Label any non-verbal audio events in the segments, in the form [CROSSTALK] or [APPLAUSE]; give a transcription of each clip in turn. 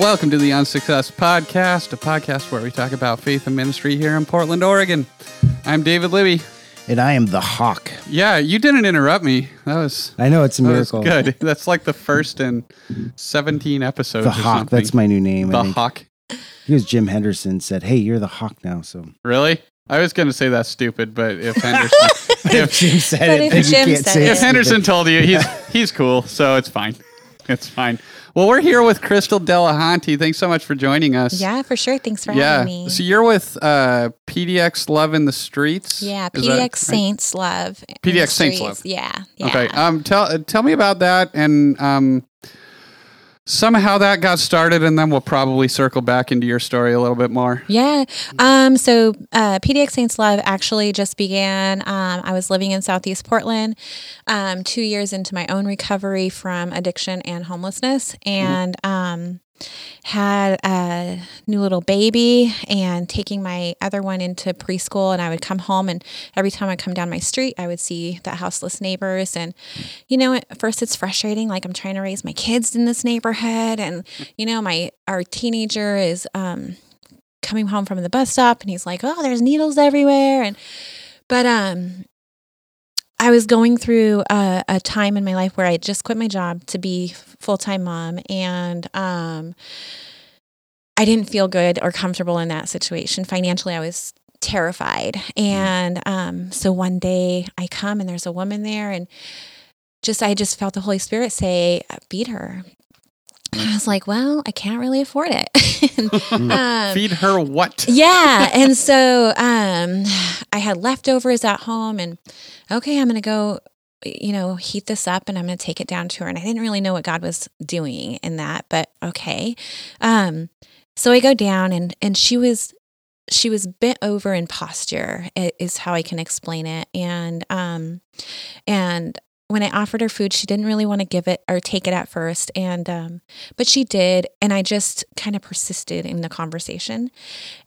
Welcome to the Unsuccess Podcast, a podcast where we talk about faith and ministry here in Portland, Oregon. I'm David Libby. And I am the hawk. Yeah, you didn't interrupt me. That was I know it's a that good. [LAUGHS] That's like the first in 17 episodes. The or hawk. something. That's my new name. I the think. hawk. Because Jim Henderson said, "Hey, you're the hawk now." So Really? I was going to say that's stupid, but if [LAUGHS] Henderson, if, Jim said But it, if then Jim can't said say it. if Henderson [LAUGHS] told you, he's he's cool, so it's fine. [LAUGHS] It's fine. Well, we're here with Crystal Delahanty. Thanks so much for joining us. Yeah, for sure. Thanks for yeah. having me. So you're with uh, PDX Love in the Streets. yeah, Is that PDX right? Saints Love. PDX Saints. Love. Yeah, yeah. Okay. Um. Tell tell me about that and um, somehow that got started, and then we'll probably circle back into your story a little bit more. Yeah. Um, so uh, PDX Saints Love actually just began. Um, I was living in Southeast Portland um, two years into my own recovery from addiction and homelessness and um, had a new little baby and taking my other one into preschool. And I would come home, and every time I come down my street, I would see the houseless neighbors. And, you know, at first it's frustrating. Like I'm trying to raise my kids in this neighborhood. And, you know, my, our teenager is, um, coming home from the bus stop and he's like, "Oh, there's needles everywhere." And but um I was going through a, a time in my life where I had just quit my job to be full-time mom and um I didn't feel good or comfortable in that situation. Financially, I was terrified. And um so one day I come and there's a woman there and just I just felt the Holy Spirit say, "Feed her." I was like, "Well, I can't really afford it." [LAUGHS] And, um, Feed her what? yeah. [LAUGHS] And so um, I had leftovers at home, and okay, I'm going to go, you know, heat this up and I'm going to take it down to her. And I didn't really know what God was doing in that, but okay. Um, so I go down, and and she was she was bent over in posture is how I can explain it. And um, and when I offered her food, she didn't really want to give it or take it at first, and um, but she did, and I just kind of persisted in the conversation.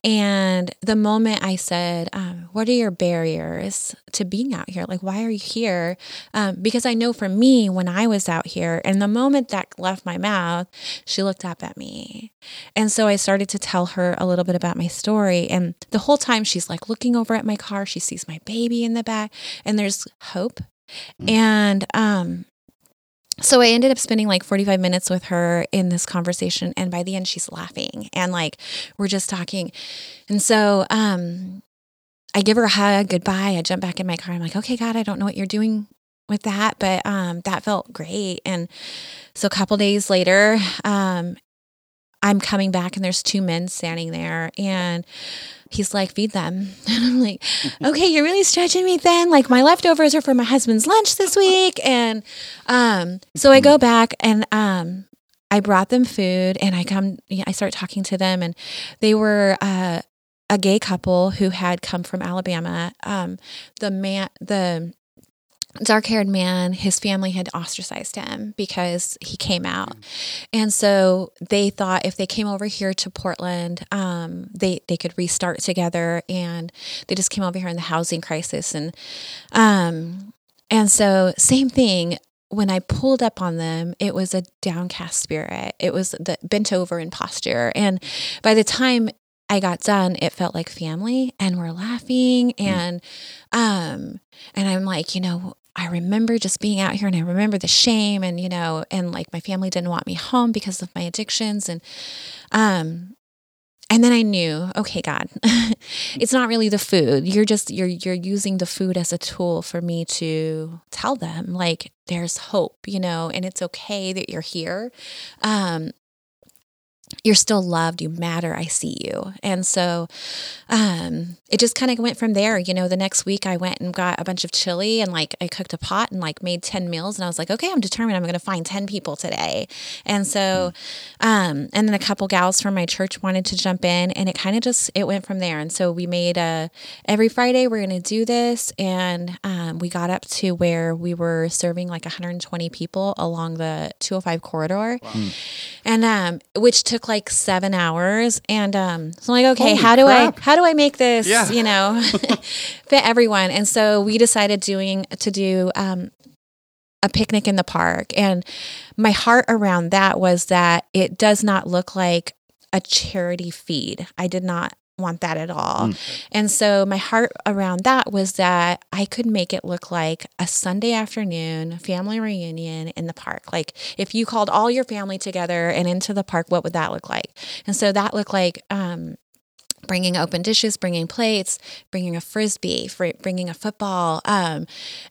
And the moment I said, um, "What are your barriers to being out here? Like, why are you here?" Um, because I know for me, when I was out here, and the moment that left my mouth, she looked up at me, and so I started to tell her a little bit about my story. And the whole time, she's like looking over at my car. She sees my baby in the back, and there's hope. And um, so I ended up spending like 45 minutes with her in this conversation. And by the end, she's laughing and like we're just talking. And so um, I give her a hug, goodbye. I jump back in my car. I'm like, okay, God, I don't know what you're doing with that, but um, that felt great. And so a couple days later, um, I'm coming back and there's two men standing there and he's like, feed them. [LAUGHS] And I'm like, okay, you're really stretching me thin. Like my leftovers are for my husband's lunch this week. And um, so I go back and um, I brought them food and I come, I start talking to them and they were uh, a gay couple who had come from Alabama. Um, the man, the dark haired man, his family had ostracized him because he came out. And so they thought if they came over here to Portland, um, they, they could restart together. And they just came over here in the housing crisis. And, um, and so same thing. When I pulled up on them, it was a downcast spirit. It was the bent over in posture. And by the time I got done, it felt like family and we're laughing and um and I'm like, you know, I remember just being out here and I remember the shame and you know, and like my family didn't want me home because of my addictions and um and then I knew, okay, God, [LAUGHS] it's not really the food. You're just you're you're using the food as a tool for me to tell them like there's hope, you know, and it's okay that you're here. Um you're still loved you matter i see you. And so um it just kind of went from there. You know the next week i went and got a bunch of chili and like i cooked a pot and like made 10 meals and i was like okay i'm determined. I'm going to find 10 people today. And so um and then a couple gals from my church wanted to jump in and it kind of just it went from there. And so we made a every friday we're going to do this and um, we got up to where we were serving like 120 people along the 205 corridor. And um which took like seven hours and um so I'm like okay Holy how do crap. i how do i make this Yeah. you know [LAUGHS] fit everyone and so we decided doing to do um a picnic in the park. And my heart around that was that it does not look like a charity feed. I did not want that at all. Mm. And so my heart around that was that I could make it look like a Sunday afternoon family reunion in the park. Like if you called all your family together and into the park, what would that look like? And so that looked like um, bringing open dishes, bringing plates, bringing a frisbee, fr- bringing a football, um,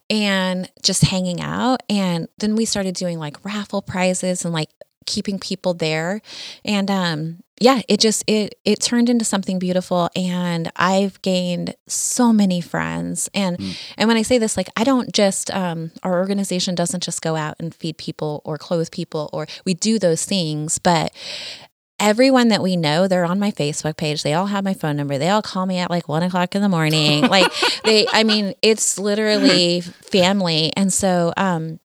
and just hanging out. And then we started doing like raffle prizes and like keeping people there. And um, yeah, it just it it turned into something beautiful. And I've gained so many friends. And Mm. and when I say this, like I don't just um, our organization doesn't just go out and feed people or clothe people, or we do those things, but everyone that we know, they're on my Facebook page. They all have my phone number. They all call me at like one o'clock in the morning. like [LAUGHS] they, I mean, it's literally family. And so, um,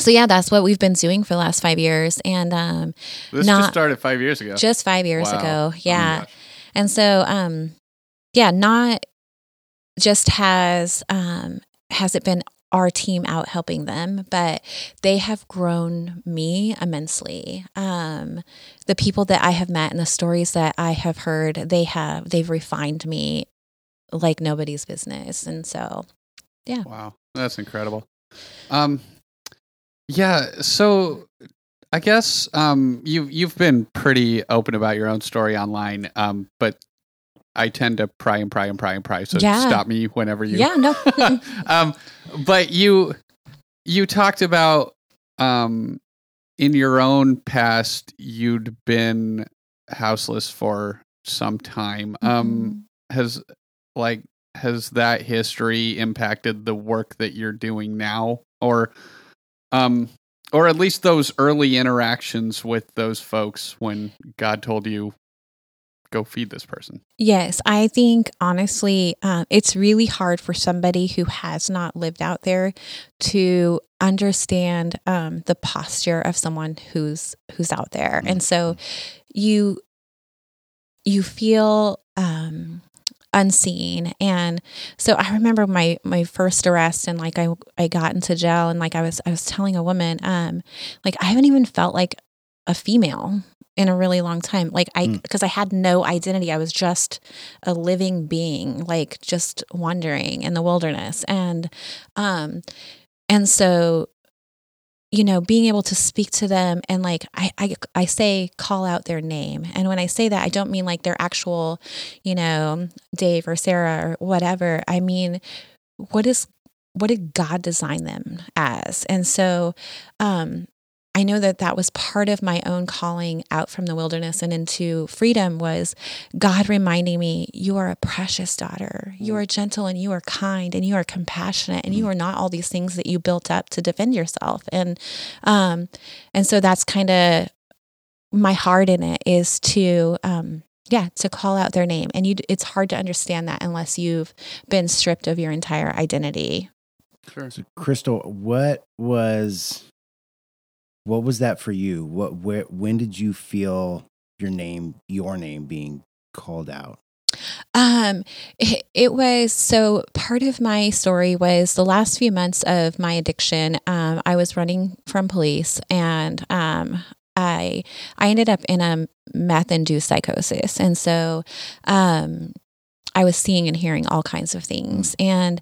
so yeah, that's what we've been doing for the last five years, and um, This Not- just started five years ago. just five years Wow. ago, Oh yeah. gosh. And so, um, yeah, not just has um, has it been our team out helping them, but they have grown me immensely. Um, the people that I have met and the stories that I have heard, they have they've refined me like nobody's business. And so, yeah. Wow, that's incredible. Um, yeah. So, I guess um, you've you've been pretty open about your own story online. Um, but I tend to pry and pry and pry and pry. So Yeah. stop me whenever you. yeah, no, [LAUGHS] um, but you you talked about um, in your own past you'd been houseless for some time. Um, has like has that history impacted the work that you're doing now or um or at least those early interactions with those folks when God told you go feed this person. Yes, I think honestly, um, it's really hard for somebody who has not lived out there to understand um, the posture of someone who's who's out there, and so you you feel um, unseen. And so I remember my my first arrest, and like I I got into jail, and like I was I was telling a woman, um, like I haven't even felt like a female in a really long time. Like I, Mm. because I had no identity. I was just a living being, like just wandering in the wilderness. And, um, and so, you know, being able to speak to them and like I, I, I say call out their name. And when I say that, I don't mean like their actual, you know, Dave or Sarah or whatever. I mean, what is what did God design them as? And so, um, I know that that was part of my own calling out from the wilderness and into freedom was God reminding me, you are a precious daughter. You are gentle and you are kind and you are compassionate and you are not all these things that you built up to defend yourself. And, um, and so that's kind of my heart in it is to, um, yeah, to call out their name. And you, it's hard to understand that unless you've been stripped of your entire identity. Sure. So, Crystal, what was what was that for you? What where when did you feel your name your name being called out? Um, it, it was so part of my story was the last few months of my addiction. Um, I was running from police and um, I I ended up in a meth induced psychosis, and so um, I was seeing and hearing all kinds of things. And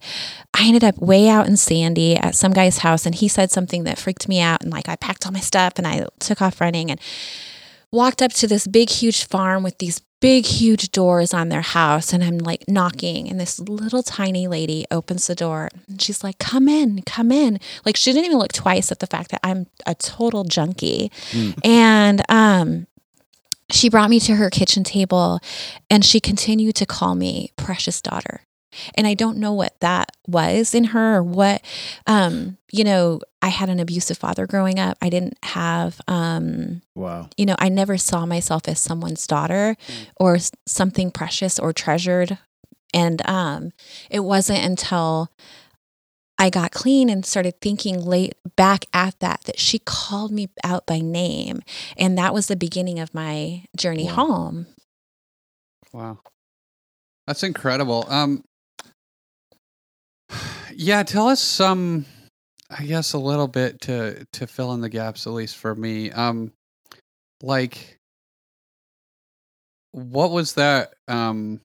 I ended up way out in Sandy at some guy's house, and he said something that freaked me out. And like I packed all my stuff and I took off running and walked up to this big, huge farm with these big, huge doors on their house. And I'm like knocking, and this little tiny lady opens the door. And she's like, Come in, come in. Like she didn't even look twice at the fact that I'm a total junkie. Mm. And um, she brought me to her kitchen table and she continued to call me precious daughter. And I don't know what that was in her or what, um, you know, I had an abusive father growing up. I didn't have, um, Wow. you know, I never saw myself as someone's daughter Mm. or something precious or treasured. And um, it wasn't until I got clean and started thinking late back at that that she called me out by name, and that was the beginning of my journey Wow. home. Wow. That's incredible. Um [SIGHS] yeah, tell us some I guess a little bit to to fill in the gaps, at least for me. Um, like, what was that? Um,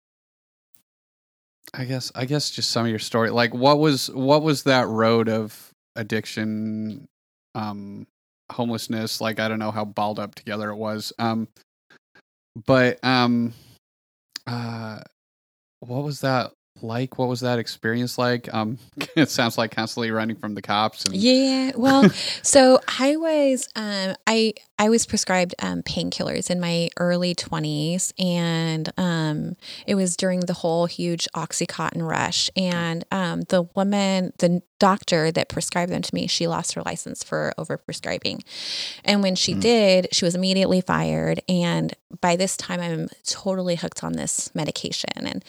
I guess I guess just some of your story. Like, what was what was that road of addiction, um, homelessness? Like, I don't know how balled up together it was. Um, but um, uh, what was that like? What was that experience like? Um, [LAUGHS] it sounds like constantly running from the cops. And Yeah. Well, [LAUGHS] so I was um I I was prescribed um painkillers in my early 20s and um it was during the whole huge oxycontin rush and um the woman the doctor that prescribed them to me she lost her license for overprescribing. And when she Mm. did, she was immediately fired and by this time I'm totally hooked on this medication and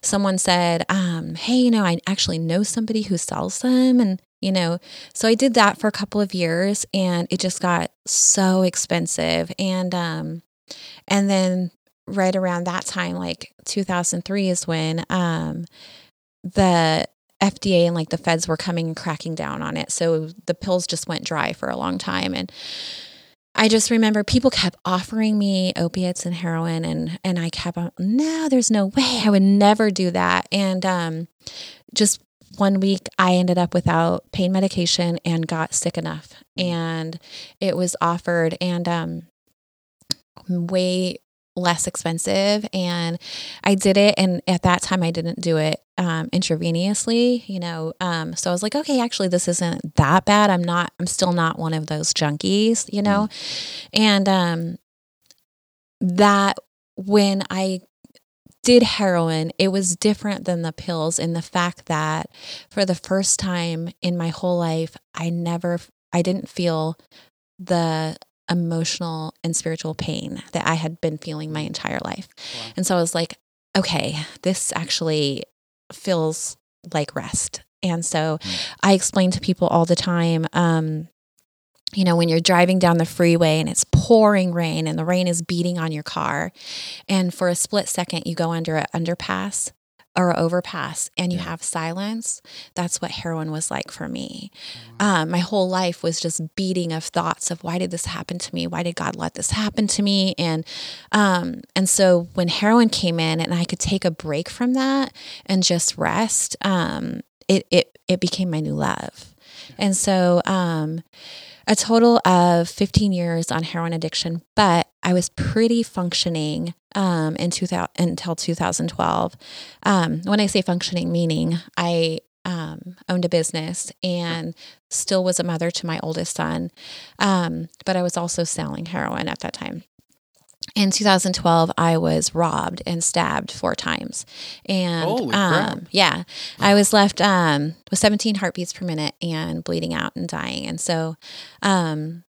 someone said um hey, you know, I actually know somebody who sells them and you know? So I did that for a couple of years and it just got so expensive. And um and then right around that time like 2003 is when um the FDA and like the feds were coming and cracking down on it. So the pills just went dry for a long time. And I just remember people kept offering me opiates and heroin and and I kept on no there's no way. I would never do that. And um just one week I ended up without pain medication and got sick enough. And it was offered and um way less expensive. And I did it and at that time I didn't do it um intravenously you know um so I was like okay actually this isn't that bad. I'm not I'm still not one of those junkies you know? And um that when I did heroin, it was different than the pills in the fact that for the first time in my whole life, I never, I didn't feel the emotional and spiritual pain that I had been feeling my entire life. Wow. And so I was like, okay, this actually feels like rest. And so Mm. I explain to people all the time, um, you know, when you're driving down the freeway and it's pouring rain and the rain is beating on your car, and for a split second you go under an underpass or overpass and you Yeah. have silence, that's what heroin was like for me. Mm. Um, my whole life was just beating of thoughts of why did this happen to me? Why did God let this happen to me? And um, and so when heroin came in and I could take a break from that and just rest, um, it it it became my new love. And so um, a total of 15 years on heroin addiction, but I was pretty functioning um, in 2000, until 2012. Um, when I say functioning, meaning I um, owned a business and still was a mother to my oldest son, um, but I was also selling heroin at that time. In 2012, I was robbed and stabbed four times, and um, yeah, I was left um, with 17 heartbeats per minute and bleeding out and dying. And so, um,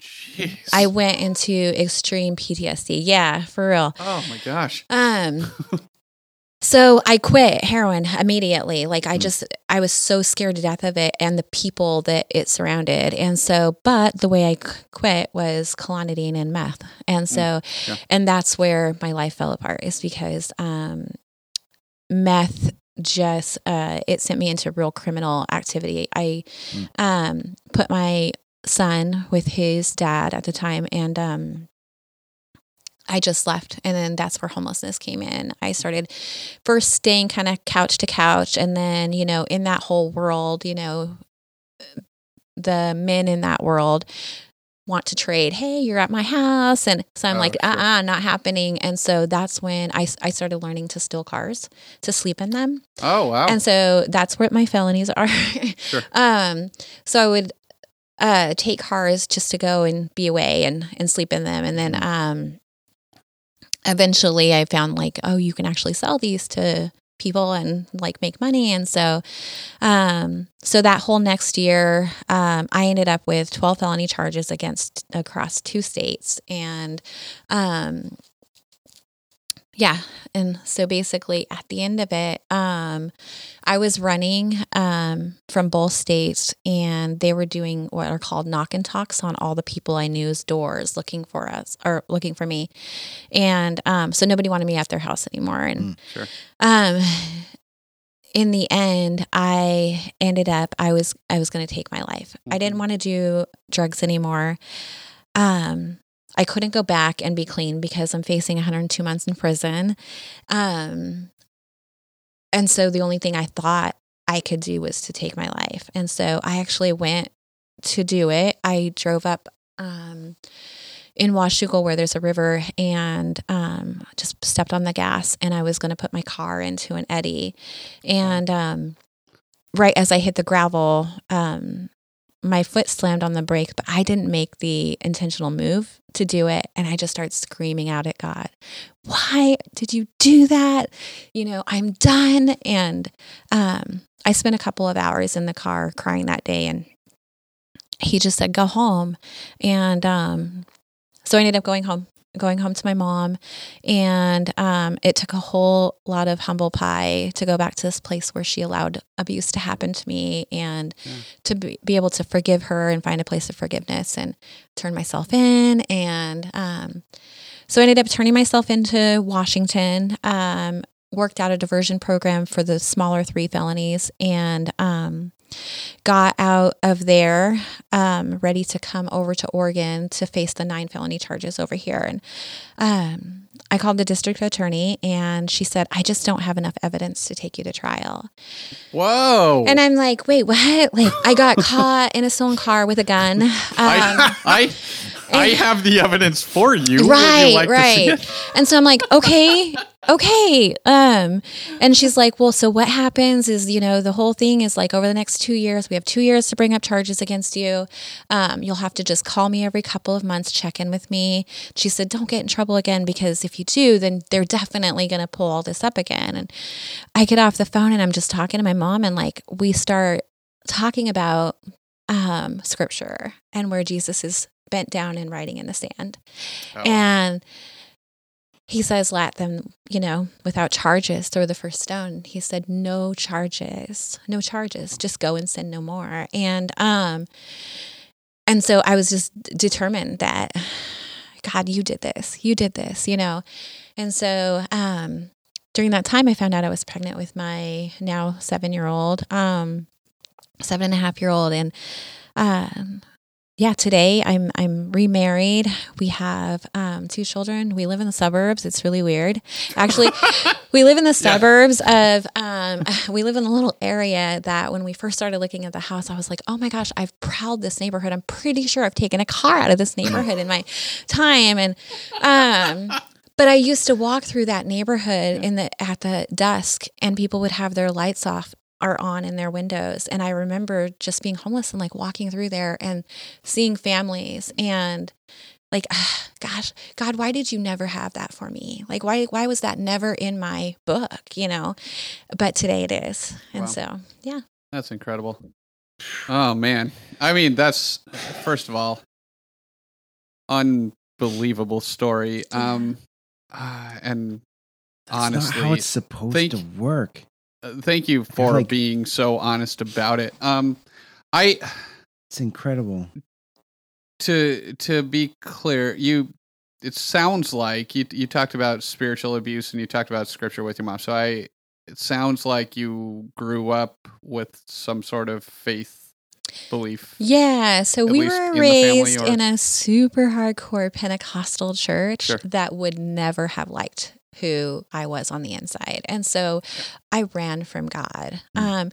Jeez. I went into extreme PTSD. Yeah, for real. oh my gosh. Um [LAUGHS] so I quit heroin immediately. Like I Mm. just I was so scared to death of it and the people that it surrounded. And so but the way I quit was clonidine and meth. And so yeah. and that's where my life fell apart is because um meth just uh it sent me into real criminal activity. I Mm. um put my son with his dad at the time and um I just left and then that's where homelessness came in. I started first staying kind of couch to couch and then, you know, in that whole world, you know, the men in that world want to trade. Hey, you're at my house. And so I'm Oh, like, uh uh not happening. And so that's when I, I started learning to steal cars, to sleep in them. Oh wow. And so that's where my felonies are. Sure. [LAUGHS] Um, so I would uh, take cars just to go and be away and, and sleep in them. And then um, eventually I found like, oh, you can actually sell these to people and like make money. And so, um, so that whole next year, um, I ended up with 12 felony charges against across two states. And, um, yeah. And so basically at the end of it, um, I was running um, from both states and they were doing what are called knock and talks on all the people I knew's doors looking for us or looking for me. And um, so nobody wanted me at their house anymore. And sure. um, in the end, I ended up I was I was going to take my life. I didn't Mhm. want to do drugs anymore. Um, I couldn't go back and be clean because I'm facing 102 months in prison. Um, and so the only thing I thought I could do was to take my life. And so I actually went to do it. I drove up um, in Washougal where there's a river and um, just stepped on the gas and I was going to put my car into an eddy. And um, right as I hit the gravel, um, my foot slammed on the brake, but I didn't make the intentional move to do it. And I just started screaming out at God, Why did you do that? You know, I'm done. And um, I spent a couple of hours in the car crying that day. And he just said, Go home. And um, so I ended up going home. Going home to my mom, and um, it took a whole lot of humble pie to go back to this place where she allowed abuse to happen to me, and Yeah. to be, be able to forgive her and find a place of forgiveness and turn myself in. And um, so I ended up turning myself into Washington, um, worked out a diversion program for the smaller three felonies, and um, got out of there um, ready to come over to Oregon to face the nine felony charges over here. And um, I called the district attorney, and she said, I just don't have enough evidence to take you to trial. Whoa. And I'm like, wait, what? Like, I got caught in a stolen car with a gun. [LAUGHS] Um, I, I, I have the evidence for you. Would you right, like to see right. And so I'm like, okay, okay. Um, and she's like, well, so what happens is, you know, the whole thing is like over the next two years, we have two years to bring up charges against you. Um, you'll have to just call me every couple of months, check in with me. She said, don't get in trouble again because if you do, then they're definitely going to pull all this up again. And I get off the phone and I'm just talking to my mom, and like we start talking about um, scripture and where Jesus is bent down and writing in the sand. Oh. And he says, let them, you know, without charges, throw the first stone. He said, no charges, no charges, just go and sin no more. And, um, and so I was just determined that, God, you did this, you did this, you know. And so, um, during that time, I found out I was pregnant with my now seven year old, um, seven and a half year old. And, um, yeah, today I'm I'm remarried. We have um, two children. We live in the suburbs. It's really weird. Actually, [LAUGHS] we live in the suburbs of. Um, [LAUGHS] we live in a little area that when we first started looking at the house, I was like, oh my gosh, I've prowled this neighborhood. I'm pretty sure I've taken a car out of this neighborhood in my [LAUGHS] time, and um, but I used to walk through that neighborhood in the at the dusk, and people would have their lights off or on in their windows. And I remember just being homeless and like walking through there and seeing families and like, ah, [SIGHS] gosh, God, why did you never have that for me? Like, why why was that never in my book? You know, but today it is, and Wow. so yeah, That's incredible. Oh man. I mean, that's first of all unbelievable story. Um uh, and That's honestly, not how it's supposed thank- to work. Thank you for like- being so honest about it. Um I It's incredible. to to be clear, you it sounds like you you talked about spiritual abuse and you talked about scripture with your mom. So I it sounds like you grew up with some sort of faith belief. yeah. So we were in raised or- in a super hardcore Pentecostal church Sure. that would never have liked who I was on the inside, and so I ran from God. Mm. Um,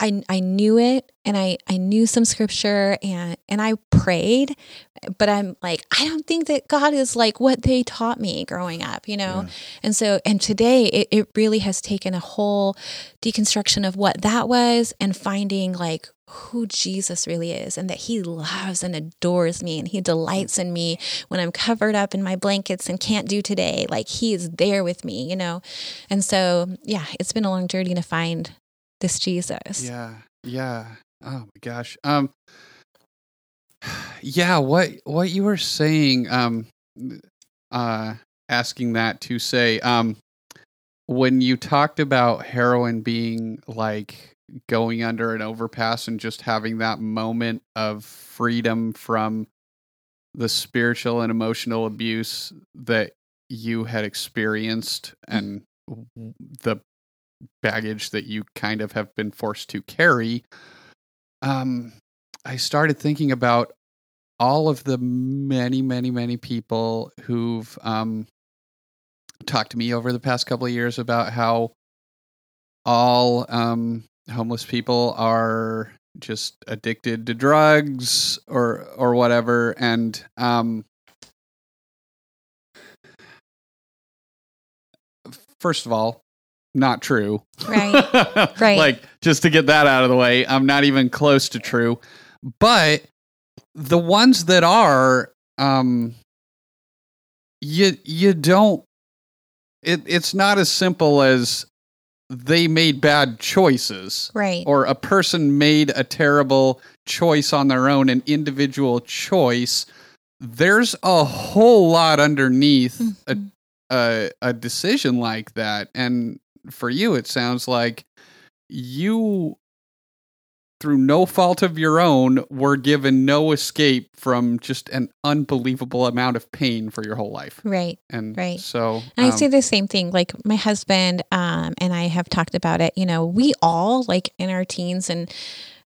I I knew it, and I I knew some scripture, and and I prayed, but I'm like I don't think that God is like what they taught me growing up, you know. Yeah. And so and today it it really has taken a whole deconstruction of what that was, and finding like who Jesus really is and that he loves and adores me and he delights in me when I'm covered up in my blankets and can't do today. Like he is there with me, you know? And so, yeah, it's been a long journey to find this Jesus. Yeah. Yeah. Oh my gosh. Um [SIGHS] yeah, what what you were saying um uh asking that to say um when you talked about heroin being like going under an overpass and just having that moment of freedom from the spiritual and emotional abuse that you had experienced and the baggage that you kind of have been forced to carry, um, I started thinking about all of the many, many, many people who've um, talked to me over the past couple of years about how all um, homeless people are just addicted to drugs or or whatever. And um first of all not true Right. [LAUGHS] Right. like just to get that out of the way i'm not even close to true but the ones that are um you you don't it it's not as simple as they made bad choices Right. or a person made a terrible choice on their own, an individual choice, there's a whole lot underneath a, Mhm. a a decision like that. And for you, it sounds like you, through no fault of your own, were given no escape from just an unbelievable amount of pain for your whole life. Right. And Right. so, And I um, say the same thing. Like my husband um, and I have talked about it. You know, we all like in our teens and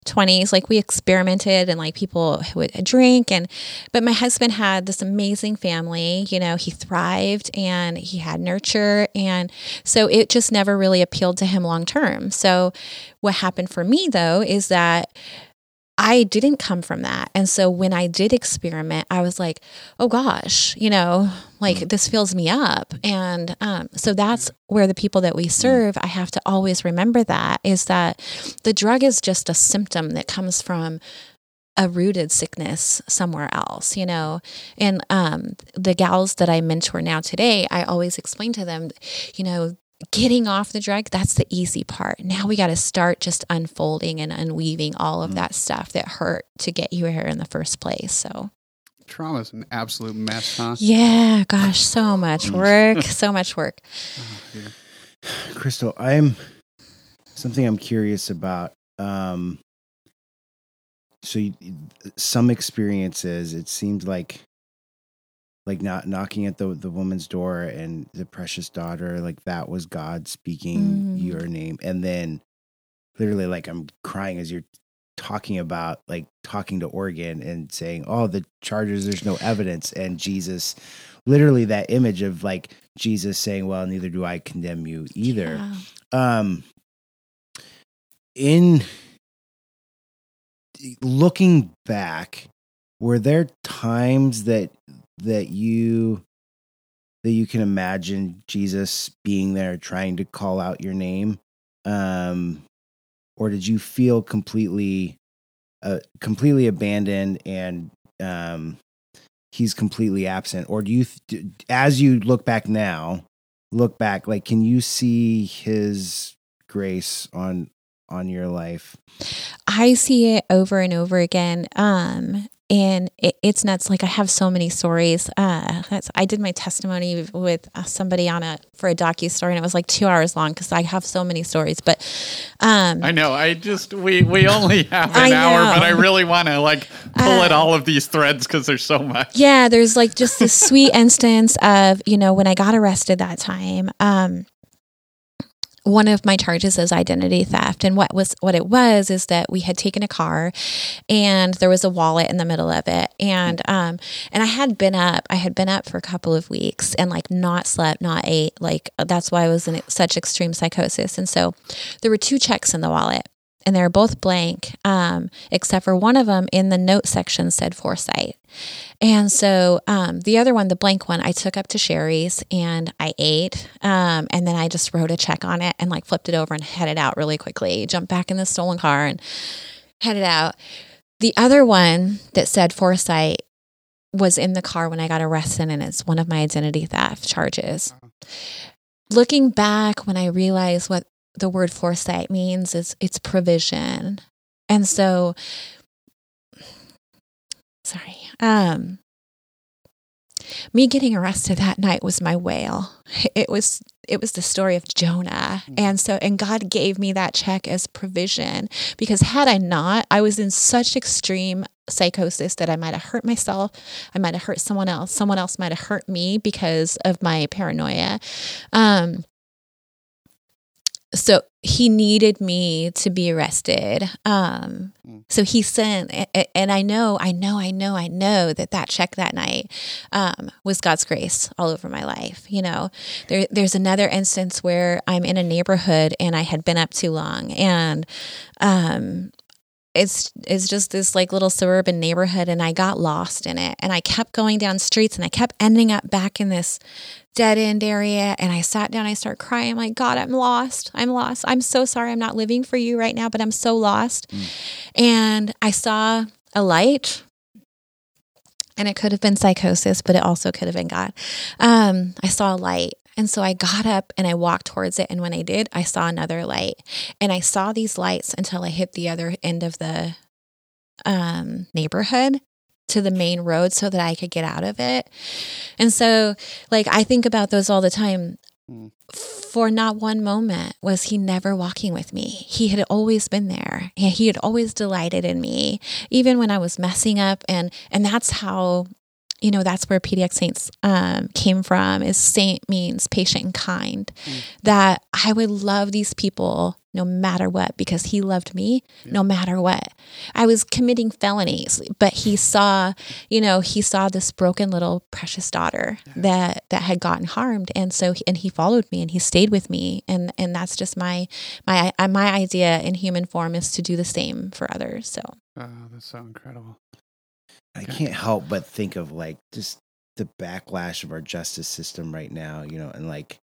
20s like we experimented and like people would drink and but my husband had this amazing family you know he thrived and he had nurture and so it just never really appealed to him long term. So what happened for me though is that I didn't come from that. And so when I did experiment, I was like, oh gosh, you know, like this fills me up. And um, so that's where the people that we serve, I have to always remember that is that the drug is just a symptom that comes from a rooted sickness somewhere else, you know. And um, the gals that I mentor now today, I always explain to them, you know, getting off the drug, that's the easy part. Now we got to start just unfolding and unweaving all of mm. that stuff that hurt to get you here in the first place. So, trauma is an absolute mess, huh? yeah, gosh, so mm. much mm. work, [LAUGHS] so much work. Oh, dear. Crystal, I'm something I'm curious about. Um, so you, some experiences, it seemed like, like not knocking at the the woman's door and the precious daughter, like that was God speaking Mhm. your name, and then literally, like I'm crying as you're talking about like talking to Oregon and saying, "Oh, the charges, there's no evidence," and Jesus, literally that image of like Jesus saying, "Well, neither do I condemn you either." Yeah. um in looking back were there times that that you that you can imagine Jesus being there trying to call out your name um or did you feel completely uh, completely abandoned and um he's completely absent or do you as you look back now look back like can you see his grace on on your life I see it over and over again. Um, and it, it's nuts. Like I have so many stories. Uh, I did my testimony with uh, somebody on a for a docu story, and it was like two hours long because I have so many stories. But um, I know. I just we we only have an hour, but I really want to like pull Uh, at all of these threads because there's so much. yeah, there's like just this sweet instance of you know when I got arrested that time. Um, one of my charges is identity theft. And what was what it was is that we had taken a car and there was a wallet in the middle of it. And um and i had been up i had been up for a couple of weeks and like not slept not ate. Like that's why i was in such extreme psychosis. And so there were two checks in the wallet and they're both blank um, except for one of them in the note section said foresight and so um, the other one, the blank one, I took up to Shari's and I ate. Um, and then I just wrote a check on it and like flipped it over and headed out really quickly. Jumped back in the stolen car and headed out. The other one that said foresight was in the car when I got arrested, and it's one of my identity theft charges. Looking back, when I realized what the word foresight means, is it's provision. And so, sorry. Um, me getting arrested that night was my whale. It was it was the story of Jonah. And so and God gave me that check as provision because had I not, I was in such extreme psychosis that I might have hurt myself, I might have hurt someone else, someone else might have hurt me because of my paranoia. Um so he needed me to be arrested um Mm. so he sent and i know i know i know i know that that check that night um was god's grace all over my life you know there there's another instance where i'm in a neighborhood and i had been up too long and um it's it's just this like little suburban neighborhood and I got lost in it. And I kept going down streets and I kept ending up back in this dead end area. And I sat down I start crying I'm like god I'm lost. I'm lost. I'm so sorry I'm not living for you right now but I'm so lost. And I saw a light. And it could have been psychosis but it also could have been God. Um I saw a light and so I got up and I walked towards it. And when I did, I saw another light. And I saw these lights until I hit the other end of the um, neighborhood to the main road so that I could get out of it. And so, like, I think about those all the time. Mm. For not one moment was he never walking with me. He had always been there. He had always delighted in me, even when I was messing up. And and that's how you know that's where pdx saints um, came from is saint means patient and kind Mm. that i would love these people no matter what because he loved me Yeah. no matter what i was committing felonies but he saw you know he saw this broken little precious daughter that that had gotten harmed and so and he followed me and he stayed with me and and that's just my my my idea in human form is to do the same for others so Oh, that's so incredible. I can't help but think of like just the backlash of our justice system right now, you know, and like,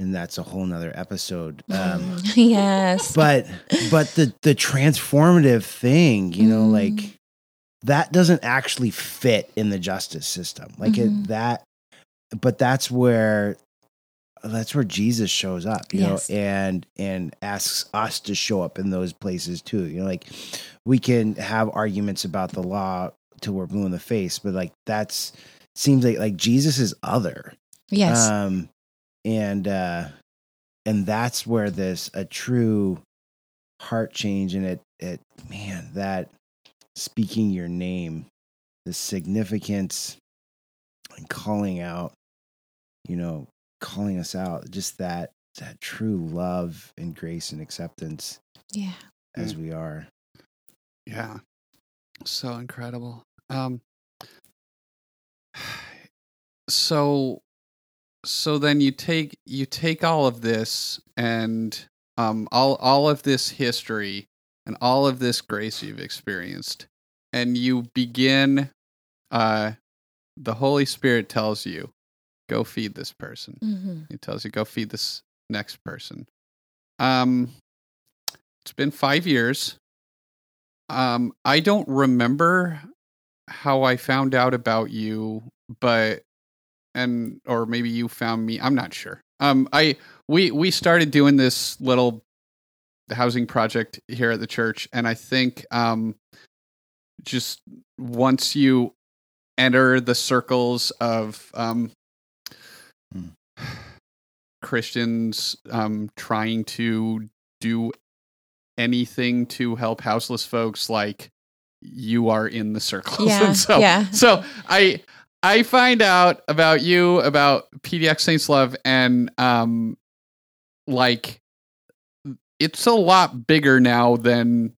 and that's a whole nother episode. Um, [LAUGHS] [LAUGHS] yes but but the the transformative thing, you know, Mm. like that doesn't actually fit in the justice system. Like Mhm. it that, but that's where that's where Jesus shows up, you Yes. know, and and asks us to show up in those places too. You know, like we can have arguments about the law till we're blue in the face, but like that's seems like like Jesus is other. yes Um and uh and that's where this a true heart change and it it man, that speaking your name, the significance and calling out, you know, calling us out, just that that true love and grace and acceptance yeah as we are. Yeah. So incredible. Um so so then you take you take all of this and um all all of this history and all of this grace you've experienced and you begin uh the Holy Spirit tells you go feed this person. hmm He tells you go feed this next person. Um, it's been five years. Um, I don't remember how I found out about you, but and or maybe you found me. I'm not sure. Um, I we we started doing this little housing project here at the church, and I think um, just once you enter the circles of um, Hmm. Christians um, trying to do anything to help houseless folks, like you are in the circles. [LAUGHS] Yeah, and so, yeah. so I I find out about you about PDX Saints Love, and um, like it's a lot bigger now than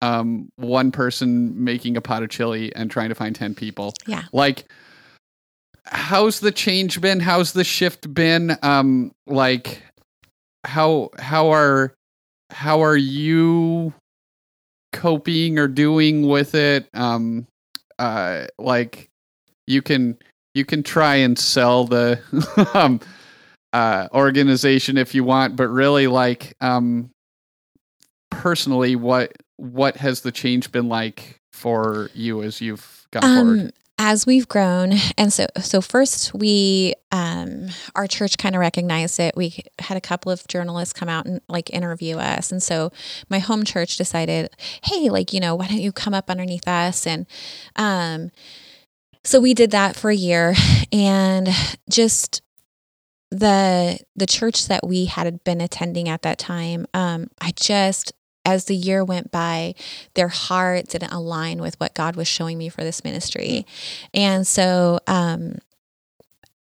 um one person making a pot of chili and trying to find 10 people Yeah. like how's the change been how's the shift been um like how how are how are you coping or doing with it um uh like you can you can try and sell the [LAUGHS] um uh organization if you want but really like um personally what what has the change been like for you as you've gone forward? Um, as we've grown, and so so first we um our church kind of recognized it. We had a couple of journalists come out and like interview us, and so my home church decided, hey, like you know, why don't you come up underneath us? And um, so we did that for a year, and just the the church that we had been attending at that time, um, I just as the year went by, their heart didn't align with what God was showing me for this ministry. And so um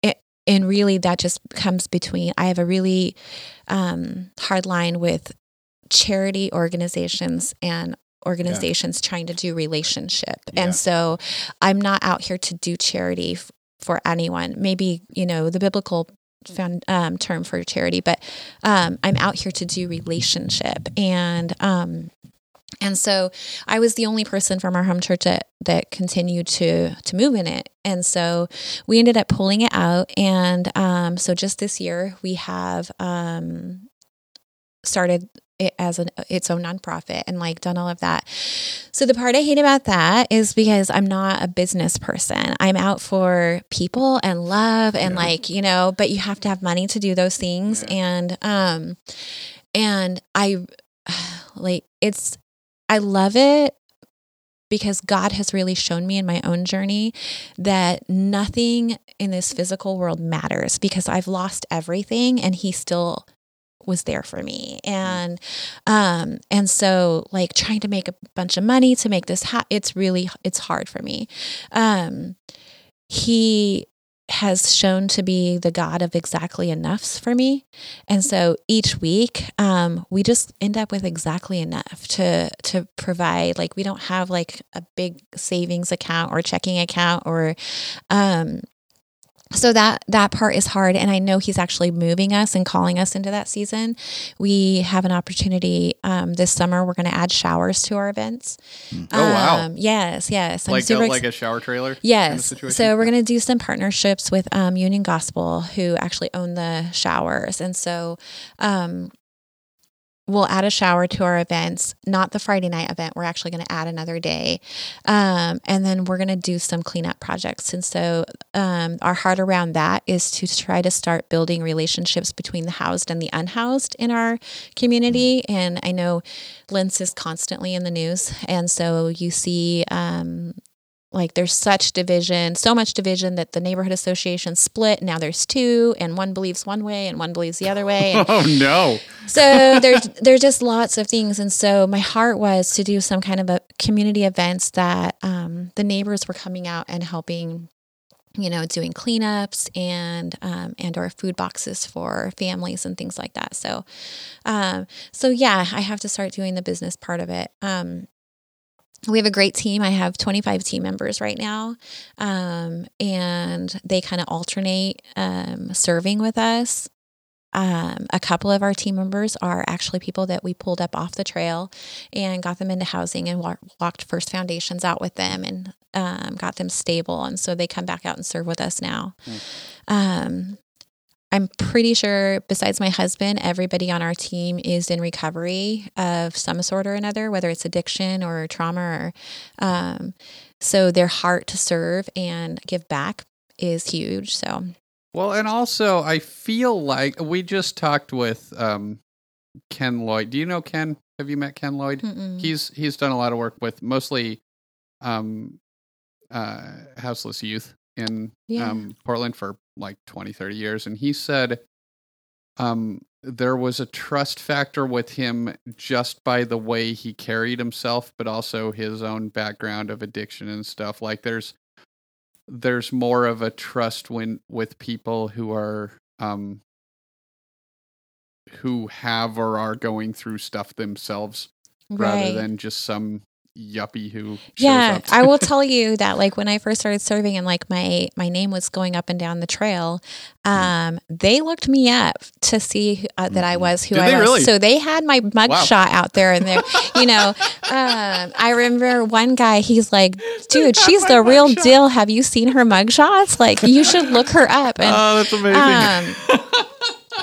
it and really that just comes between i have a really um, hard line with charity organizations and organizations trying to do relationship Yeah. and so i'm not out here to do charity f- for anyone maybe you know the biblical found, um, term for charity but um, i'm out here to do relationship and um, and so I was the only person from our home church that, that continued to to move in it. And so we ended up pulling it out. And um, so just this year we have um, started it as an its own nonprofit and like done all of that. So the part I hate about that is because I'm not a business person. I'm out for people and love and Yeah. like, you know, but you have to have money to do those things Yeah. and um and I [SIGHS] like it's I love it because God has really shown me in my own journey that nothing in this physical world matters because I've lost everything and he still was there for me. And um and so like trying to make a bunch of money to make this ha- it's really it's hard for me. Um he has shown to be the god of exactly enoughs for me. And so each week um we just end up with exactly enough to to provide like we don't have like a big savings account or checking account or um so that that part is hard and i know he's actually moving us and calling us into that season we have an opportunity um, this summer we're going to add showers to our events Oh, wow. Um, yes yes I'm like a, ex- like a shower trailer. Yes. situation? so we're going to do some partnerships with um, Union Gospel, who actually own the showers. And so um, we'll add a shower to our events, not the Friday night event. We're actually going to add another day. Um, and then we're going to do some cleanup projects. And so um, our heart around that is to try to start building relationships between the housed and the unhoused in our community. And I know Lents is constantly in the news. And so you see, um, like there's such division, so much division that the neighborhood association split. Now there's two, and one believes one way and one believes the other way. And [LAUGHS] Oh no. so there's there's just lots of things, and so my heart was to do some kind of a community events that um, the neighbors were coming out and helping you know doing cleanups and um, and or food boxes for families and things like that so um, so yeah i have to start doing the business part of it um, we have a great team. I have 25 team members right now, um, and they kind of alternate um, serving with us. Um, a couple of our team members are actually people that we pulled up off the trail and got them into housing and wa- walked First Foundations out with them and um, got them stable. And so they come back out and serve with us now. Um, I'm pretty sure, besides my husband, everybody on our team is in recovery of some sort or another, whether it's addiction or trauma. Or, um, so their heart to serve and give back is huge. So Well, and also I feel like we just talked with um, Ken Lloyd. Do you know Ken? Have you met Ken Lloyd? mm-mm. He's he's done a lot of work with mostly um, uh, houseless youth in Yeah. um, Portland for like 20, 30 years, and he said um, there was a trust factor with him just by the way he carried himself, but also his own background of addiction and stuff. Like there's there's more of a trust when with people who are um who have or are going through stuff themselves rather than just some yuppie who shows yeah i will [LAUGHS] tell you that like when i first started serving and like my my name was going up and down the trail um they looked me up to see uh, that i was who Did i was really? so they had my mug Wow. shot out there and there you know [LAUGHS] um i remember one guy he's like dude she's the real mugshot." deal have you seen her mug shots like you should look her up and oh, that's amazing. um, [LAUGHS]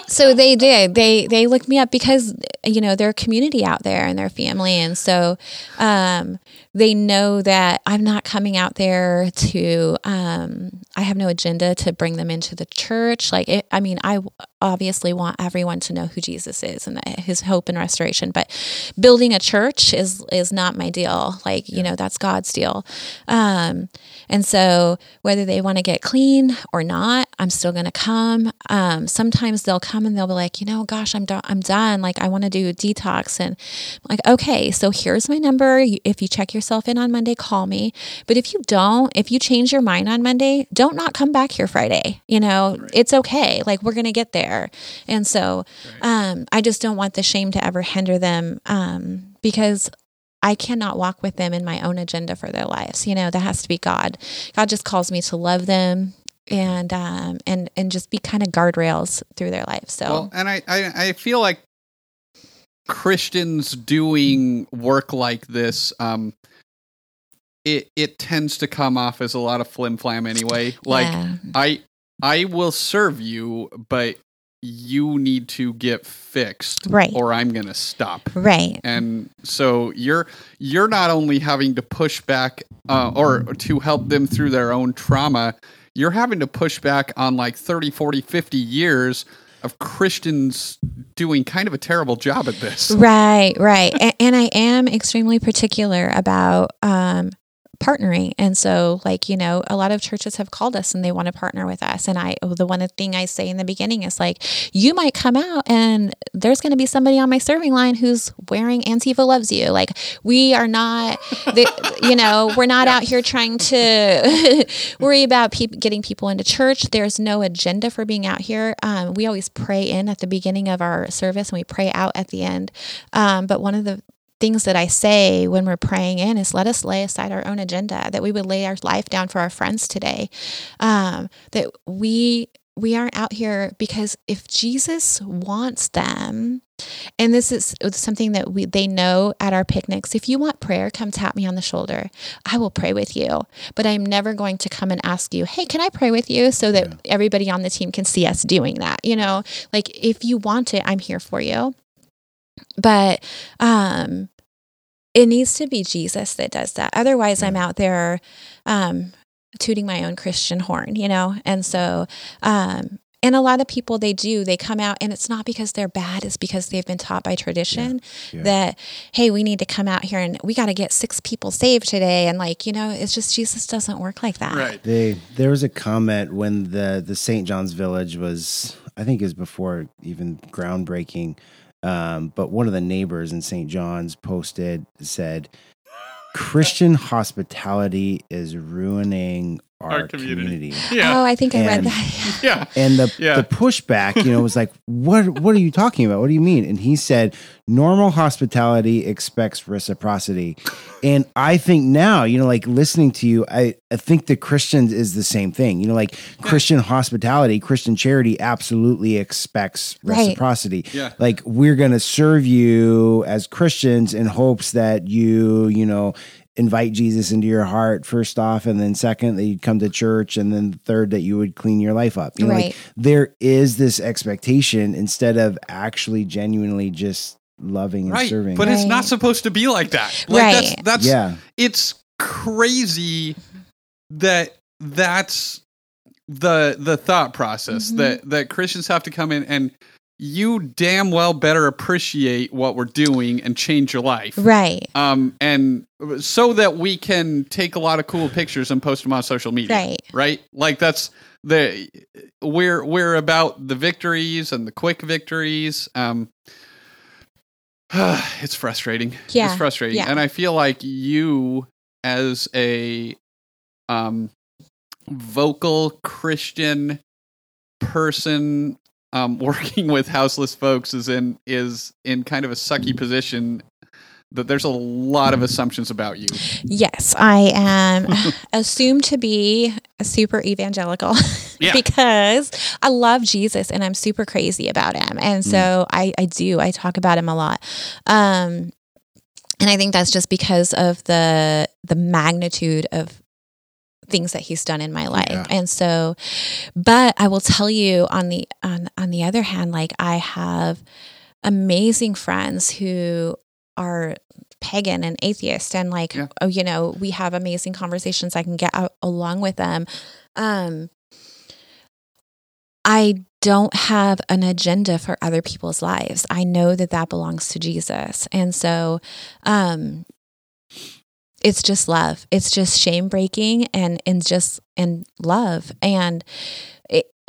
so they did. They they looked me up because you know they're a community out there and their family, and so um, they know that I'm not coming out there to. Um, I have no agenda to bring them into the church. Like, it, I mean, I obviously want everyone to know who Jesus is and his hope and restoration. But building a church is is not my deal. Like you know, that's God's deal. Um, and so whether they want to get clean or not, I'm still going to come. Um, sometimes they'll come and they'll be like, you know, gosh, I'm done. I'm done. Like I want to do a detox, and I'm like, okay, so here's my number. If you check yourself in on Monday, call me. But if you don't, if you change your mind on Monday, don't not come back here Friday. You know, right. it's okay. Like we're going to get there. And so right. um, I just don't want the shame to ever hinder them um, because I cannot walk with them in my own agenda for their lives. You know, that has to be God. God just calls me to love them and um and and just be kind of guardrails through their life. So well, and I, I I feel like Christians doing work like this um it it tends to come off as a lot of flim flam anyway. Like yeah. I I will serve you, but you need to get fixed right. or i'm going to stop. Right. And so you're you're not only having to push back uh, or to help them through their own trauma you're having to push back on like 30 40 50 years of christians doing kind of a terrible job at this. Right right. And, and i am extremely particular about um partnering. And so, like, you know, a lot of churches have called us and they want to partner with us. And I, the one thing I say in the beginning is like, you might come out and there's going to be somebody on my serving line who's wearing Antifa loves you. Like, we are not, the, you know, we're not out here trying to [LAUGHS] worry about pe- getting people into church. There's no agenda for being out here. Um, we always pray in at the beginning of our service and we pray out at the end. Um, but one of the things that I say when we're praying in is let us lay aside our own agenda, that we would lay our life down for our friends today, um, that we we aren't out here because if Jesus wants them, and this is something that we they know at our picnics. If you want prayer, come tap me on the shoulder. I will pray with you. But I'm never going to come and ask you, "Hey, can I pray with you?" so that yeah. everybody on the team can see us doing that. You know, like if you want it, I'm here for you but um it needs to be Jesus that does that. Otherwise, I'm out there um, tooting my own Christian horn, you know? And so, um, and a lot of people, they do, they come out and it's not because they're bad, it's because they've been taught by tradition yeah, yeah. that, hey, we need to come out here and we got to get six people saved today. And like, you know, it's just Jesus doesn't work like that. Right. They, there was a comment when the, the St. John's Village was, I think is before even groundbreaking um, but one of the neighbors in St. John's posted said, Christian hospitality is ruining our, our community. community. Yeah. Oh, I think and, I read that. yeah. And the yeah. the pushback, you know, was like, "What? What are you talking about? What do you mean?" And he said, "Normal hospitality expects reciprocity." And I think now, you know, like listening to you, I, I think the Christians is the same thing. You know, like Christian hospitality, Christian charity absolutely expects reciprocity. Right. Yeah. Like we're going to serve you as Christians in hopes that you, you know, invite Jesus into your heart first off, and then second that you'd come to church, and then third that you would clean your life up. You know, right. like there is this expectation instead of actually genuinely just loving and right. serving. But right. it's not supposed to be like that. Like right. that's that's yeah. It's crazy that that's the the thought process mm-hmm. that that Christians have to come in and you damn well better appreciate what we're doing and change your life. Right. Um, and so that we can take a lot of cool pictures and post them on social media. Right. Right. Like that's the, we're, we're about the victories and the quick victories. Um, [SIGHS] it's frustrating. Yeah. It's frustrating. Yeah. And I feel like you as a, um, vocal Christian person um, [LAUGHS] working with houseless folks is in is in kind of a sucky position that there's a lot of assumptions about you. Yes, I am [LAUGHS] assumed to be a super evangelical [LAUGHS] yeah. because I love Jesus and I'm super crazy about him. And so mm. I, I do, I talk about him a lot. Um, and I think that's just because of the the magnitude of things that he's done in my life. Yeah. And so but I will tell you on the on on the other hand like I have amazing friends who are pagan and atheist and like yeah. oh, you know we have amazing conversations I can get along with them um I don't have an agenda for other people's lives. I know that that belongs to Jesus. And so um it's just love. It's just shame breaking and and just and love. And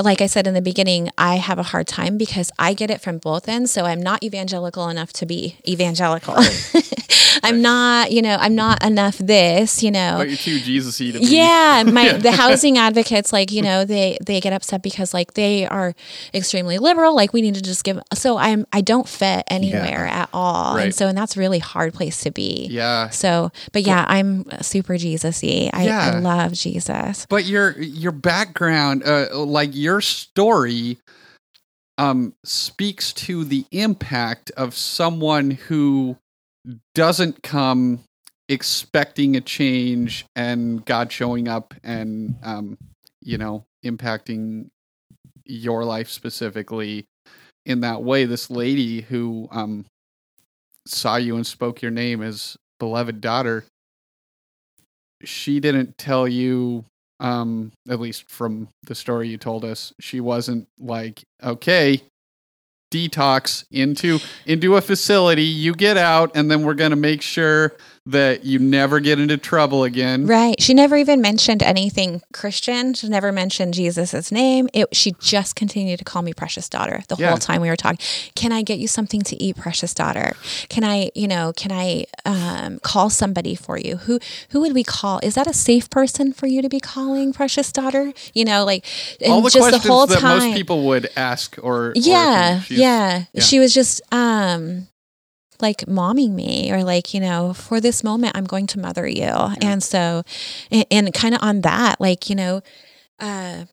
like I said in the beginning, I have a hard time because I get it from both ends. So I'm not evangelical enough to be evangelical. [LAUGHS] I'm not, you know, I'm not enough this, you know. But you're too Jesus-y to be. Yeah, [LAUGHS] my the housing advocates like, you know, they they get upset because like they are extremely liberal, like we need to just give so I'm I don't fit anywhere at all. Right. And so and that's a really hard place to be. Yeah. So, but yeah, I'm super Jesus-y. I, Yeah. I love Jesus. But your your background, uh, like your story, um, speaks to the impact of someone who doesn't come expecting a change and God showing up and um, you know, impacting your life specifically in that way. This lady who um saw you and spoke your name as beloved daughter she didn't tell you um at least from the story you told us she wasn't like okay detox into into a facility you get out and then we're going to make sure that you never get into trouble again Right. She never even mentioned anything Christian. She never mentioned Jesus' name. It, she just continued to call me precious daughter the Yeah. whole time we were talking. Can I get you something to eat, precious daughter? Can I, you know, can I um, call somebody for you? Who who would we call? Is that a safe person for you to be calling, precious daughter? You know, like and all the just questions the whole that time. most people would ask or or yeah, she's- yeah, yeah. She was just um like momming me or like, you know, for this moment I'm going to mother you. And so and, and kind of on that, like, you know, uh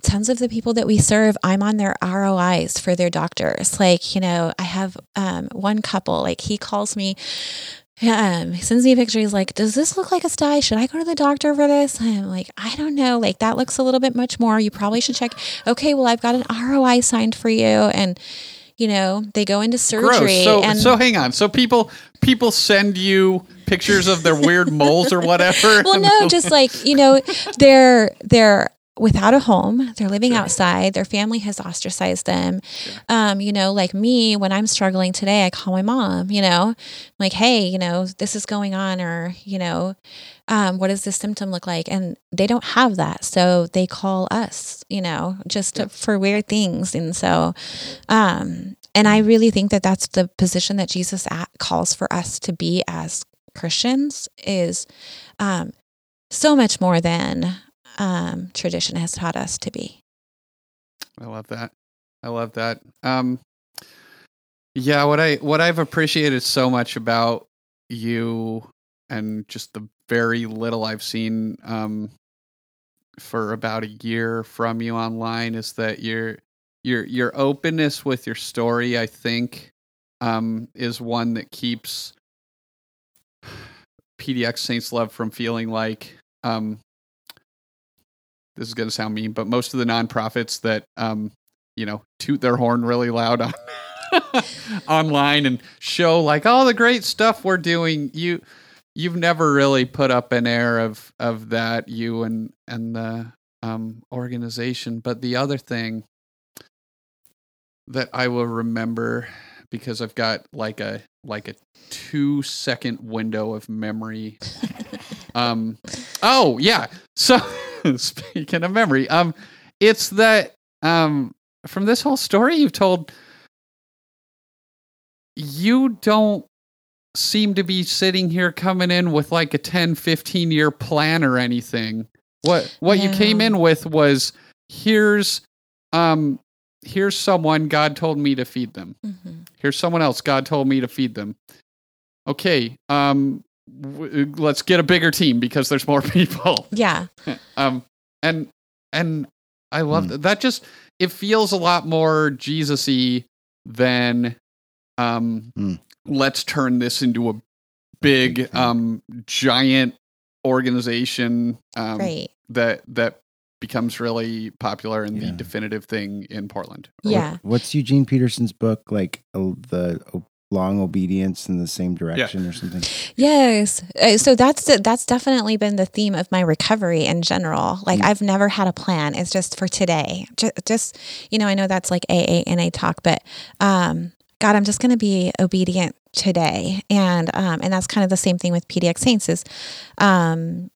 tons of the people that we serve, I'm on their ROIs for their doctors. Like, you know, I have um one couple, like he calls me um, he sends me a picture. He's like, "Does this look like a sty? Should I go to the doctor for this?" And I'm like, "I don't know. Like that looks a little bit much more. You probably should check." Okay, well, I've got an ROI signed for you, and you know they go into surgery. Gross. So and so hang on. So people people send you pictures of their weird moles or whatever. [LAUGHS] well, no, [LAUGHS] just like you know, they're they're without a home. They're living Sure. outside. Their family has ostracized them. Um, you know, like me, when I'm struggling today, I call my mom. You know, I'm like, hey, you know, this is going on, or you know, um, what does this symptom look like? And they don't have that, so they call us. You know, just to, for weird things, and so. Um, and I really think that that's the position that Jesus at, calls for us to be as Christians is um, so much more than um, tradition has taught us to be. I love that. I love that. Um yeah, what I what I've appreciated so much about you and just the very little I've seen um for about a year from you online is that your your your openness with your story I think um is one that keeps PDX Saints Love from feeling like um this is going to sound mean, but most of the nonprofits that um, you know toot their horn really loud on [LAUGHS] online and show like all the great stuff we're doing, you you've never really put up an air of of that you and and the um, organization. But the other thing that I will remember because I've got like a like a two second window of memory. [LAUGHS] um, oh yeah. So [LAUGHS] speaking of memory, um, it's that um from this whole story you've told, you don't seem to be sitting here coming in with like a 10, 15 year plan or anything. What what you came in with was here's um here's someone God told me to feed them. Mhm. Here's someone else God told me to feed them. Okay, um w- let's get a bigger team because there's more [LAUGHS] people. Yeah. [LAUGHS] Um, and and I love Hmm. that. That just it feels a lot more Jesus-y than um. Hmm. Let's turn this into a big Big um giant organization um, Right. that that becomes really popular and the definitive thing in Portland. Yeah. What's Eugene Peterson's book like? uh, The long obedience in the same direction or something. Yes. Uh, So that's that's definitely been the theme of my recovery in general. Like I've never had a plan. It's just for today. Just, just you know, I know that's like AA and A talk, but um, God, I'm just going to be obedient today, and um, and that's kind of the same thing with PDX Saints is, um,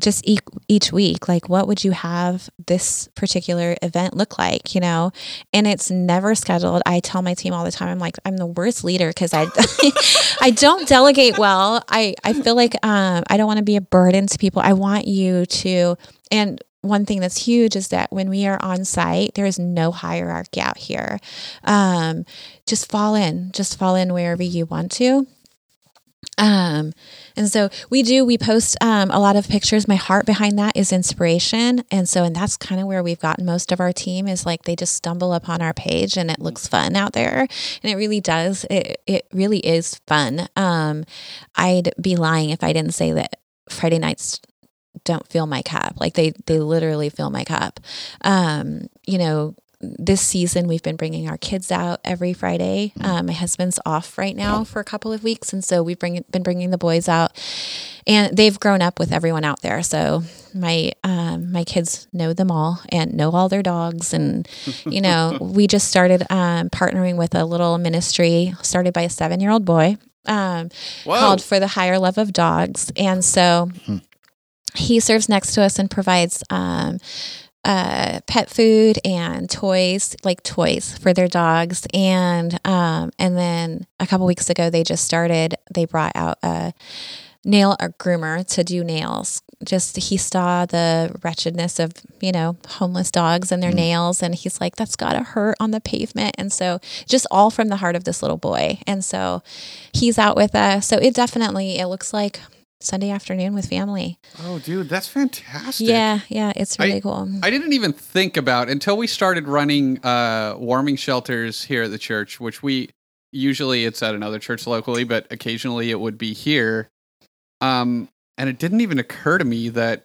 just each, each week, like what would you have this particular event look like, you know? And it's never scheduled. I tell my team all the time, I'm like, I'm the worst leader because I, [LAUGHS] I don't delegate well. I, I feel like um, I don't want to be a burden to people. I want you to, and one thing that's huge is that when we are on site, there is no hierarchy out here. Um, just fall in, just fall in wherever you want to. Um, and so we do, we post um, a lot of pictures. My heart behind that is inspiration. And so, and that's kind of where we've gotten most of our team is like they just stumble upon our page and it looks fun out there. And it really does. It, it really is fun. Um, I'd be lying if I didn't say that Friday nights don't fill my cup. Like they, they literally fill my cup. Um, you know, this season we've been bringing our kids out every Friday. Um, my husband's off right now for a couple of weeks, and so we've bring, been bringing the boys out, and they've grown up with everyone out there. So my um, my kids know them all and know all their dogs, and [LAUGHS] you know we just started um, partnering with a little ministry started by a seven year old boy um, called For the Higher Love of Dogs, and so he serves next to us and provides um, uh, pet food and toys, like toys for their dogs. And um, and then a couple weeks ago, they just started. They brought out a nail a groomer to do nails. Just he saw the wretchedness of you know homeless dogs and their nails, and he's like, "That's gotta hurt on the pavement." And so, just all from the heart of this little boy. And so, he's out with us. So it definitely it looks like Sunday afternoon with family. Oh, dude, that's fantastic. Yeah, yeah, it's really I- cool. I didn't even think about until we started running uh, warming shelters here at the church, which we usually it's at another church locally, but occasionally it would be here. Um, and it didn't even occur to me that,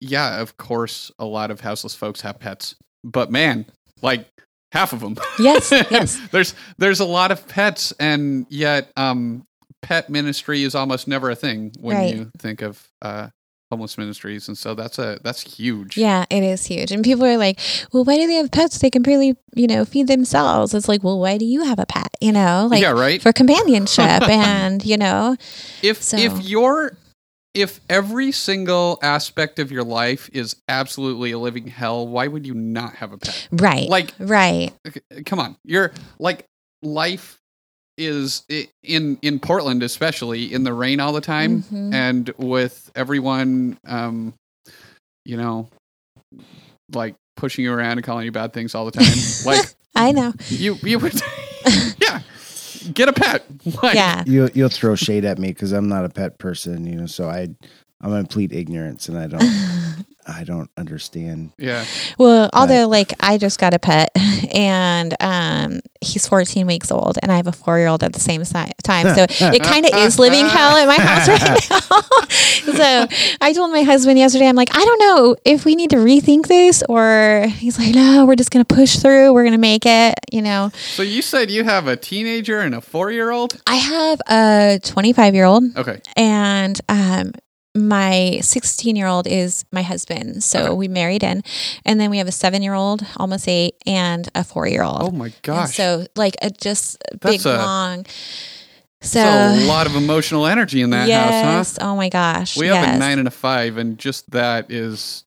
yeah, of course, a lot of houseless folks have pets, but man, like half of them. Yes, [LAUGHS] yes. there's there's a lot of pets, and yet um, pet ministry is almost never a thing when Right. you think of uh, homeless ministries, and so that's a that's huge. Yeah, it is huge. And people are like, well, why do they have pets? They can barely, you know, feed themselves. It's like, well, why do you have a pet? You know, like yeah, right. for companionship [LAUGHS] and, you know, if So- if your if every single aspect of your life is absolutely a living hell, why would you not have a pet? right. Like, right. come on, you're like life is in in Portland, especially in the rain all the time, Mhm. and with everyone, um, you know, like pushing you around and calling you bad things all the time. [LAUGHS] like I know. you, you would, [LAUGHS] yeah, get a pet. [LAUGHS] Like, Yeah. You you'll throw shade at me because I'm not a pet person, you know. So I I'm gonna plead ignorance, and I don't [LAUGHS] I don't understand. yeah. Well, although like I just got a pet [LAUGHS] and um he's 14 weeks old and I have a 4-year-old at the same si- time. So [LAUGHS] it kind of is living hell at my house right now. so I told my husband yesterday I'm like, I don't know if we need to rethink this or he's like, "No, we're just going to push through. We're going to make it, you know." So you said you have a teenager and a four-year-old. I have a 25-year-old Okay. and um my 16 year old is my husband. So Okay. we married in. And then we have a seven year old, almost eight, and a four year old. Oh my And gosh. so like a just big a- long. So a lot of emotional energy in that yes. house, huh? Oh my gosh. We yes. have a nine and a five, and just that is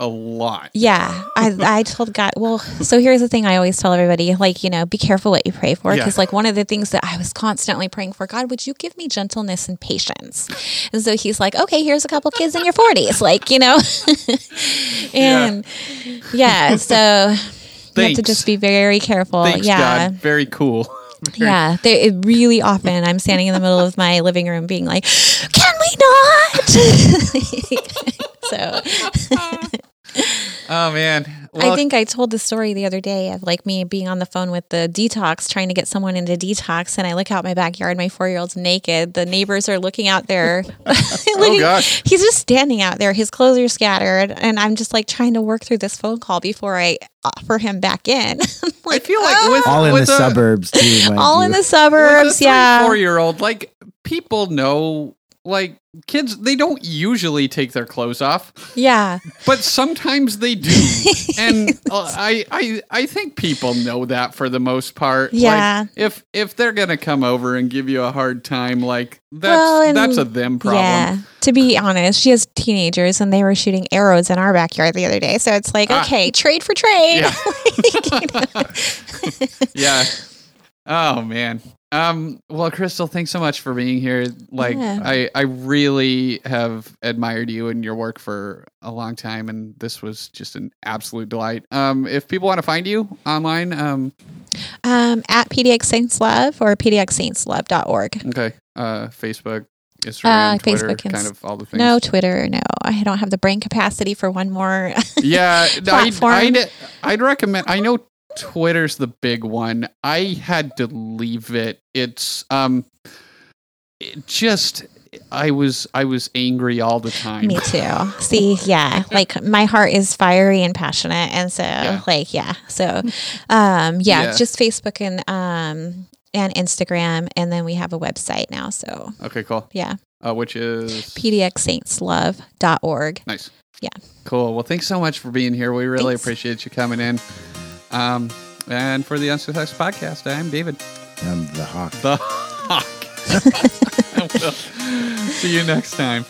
a lot. Yeah, I I told God. Well, so here's the thing. I always tell everybody, like you know, be careful what you pray for, Yeah. because like one of the things that I was constantly praying for, God, would you give me gentleness and patience? And so He's like, okay, here's a couple kids in your forties, like you know, [LAUGHS] and yeah, so you have to just be very careful. Thanks, yeah, God. Very cool. [LAUGHS] Very- yeah. It really often I'm standing in the middle of my living room, being like, can we not? [LAUGHS] so. [LAUGHS] Oh man. I think I told the story the other day of like me being on the phone with the detox, trying to get someone into detox, and I look out my backyard. My four year old's naked. The neighbors are looking out there. [LAUGHS] [LAUGHS] oh gosh. He's just standing out there. His clothes are scattered, and I'm just like trying to work through this phone call before I offer him back in. like, I feel like oh. with, all in with the a, suburbs too. all you. in the suburbs. yeah, four year old like people know like kids they don't usually take their clothes off. Yeah. But sometimes they do. [LAUGHS] And uh, i i i think people know that for the most part. Yeah. like, if if they're gonna come over and give you a hard time like that's well, that's a them problem. yeah to be honest she has teenagers and they were shooting arrows in our backyard the other day. So it's like ah. okay trade for trade. Yeah. [LAUGHS] [LAUGHS] yeah. Oh man um, well, Crystal, thanks so much for being here. Like, yeah. I, I really have admired you and your work for a long time, and this was just an absolute delight. Um, if people want to find you online, um, um, at PDX Saints Love or PDXSaintsLove.org. Okay. Uh, Facebook, Instagram, uh, Twitter, Facebook, kind of all the things. No, Twitter. No, I don't have the brain capacity for one more. yeah. [LAUGHS] I'd, I'd, I'd recommend. I know Twitter's the big one. I had to leave it. It's um it just I was I was angry all the time. Me too. See, yeah, like my heart is fiery and passionate, and so yeah. like yeah, so um yeah, yeah, just Facebook and um and Instagram, and then we have a website now. So okay, cool. Yeah, uh, which is pdxsaintslove.org. Nice. Yeah. Cool. Well, thanks so much for being here. We really thanks. appreciate you coming in. Um, and for the Unsuccess Podcast, I'm David. I'm the Hawk. The Hawk. [LAUGHS] see you next time.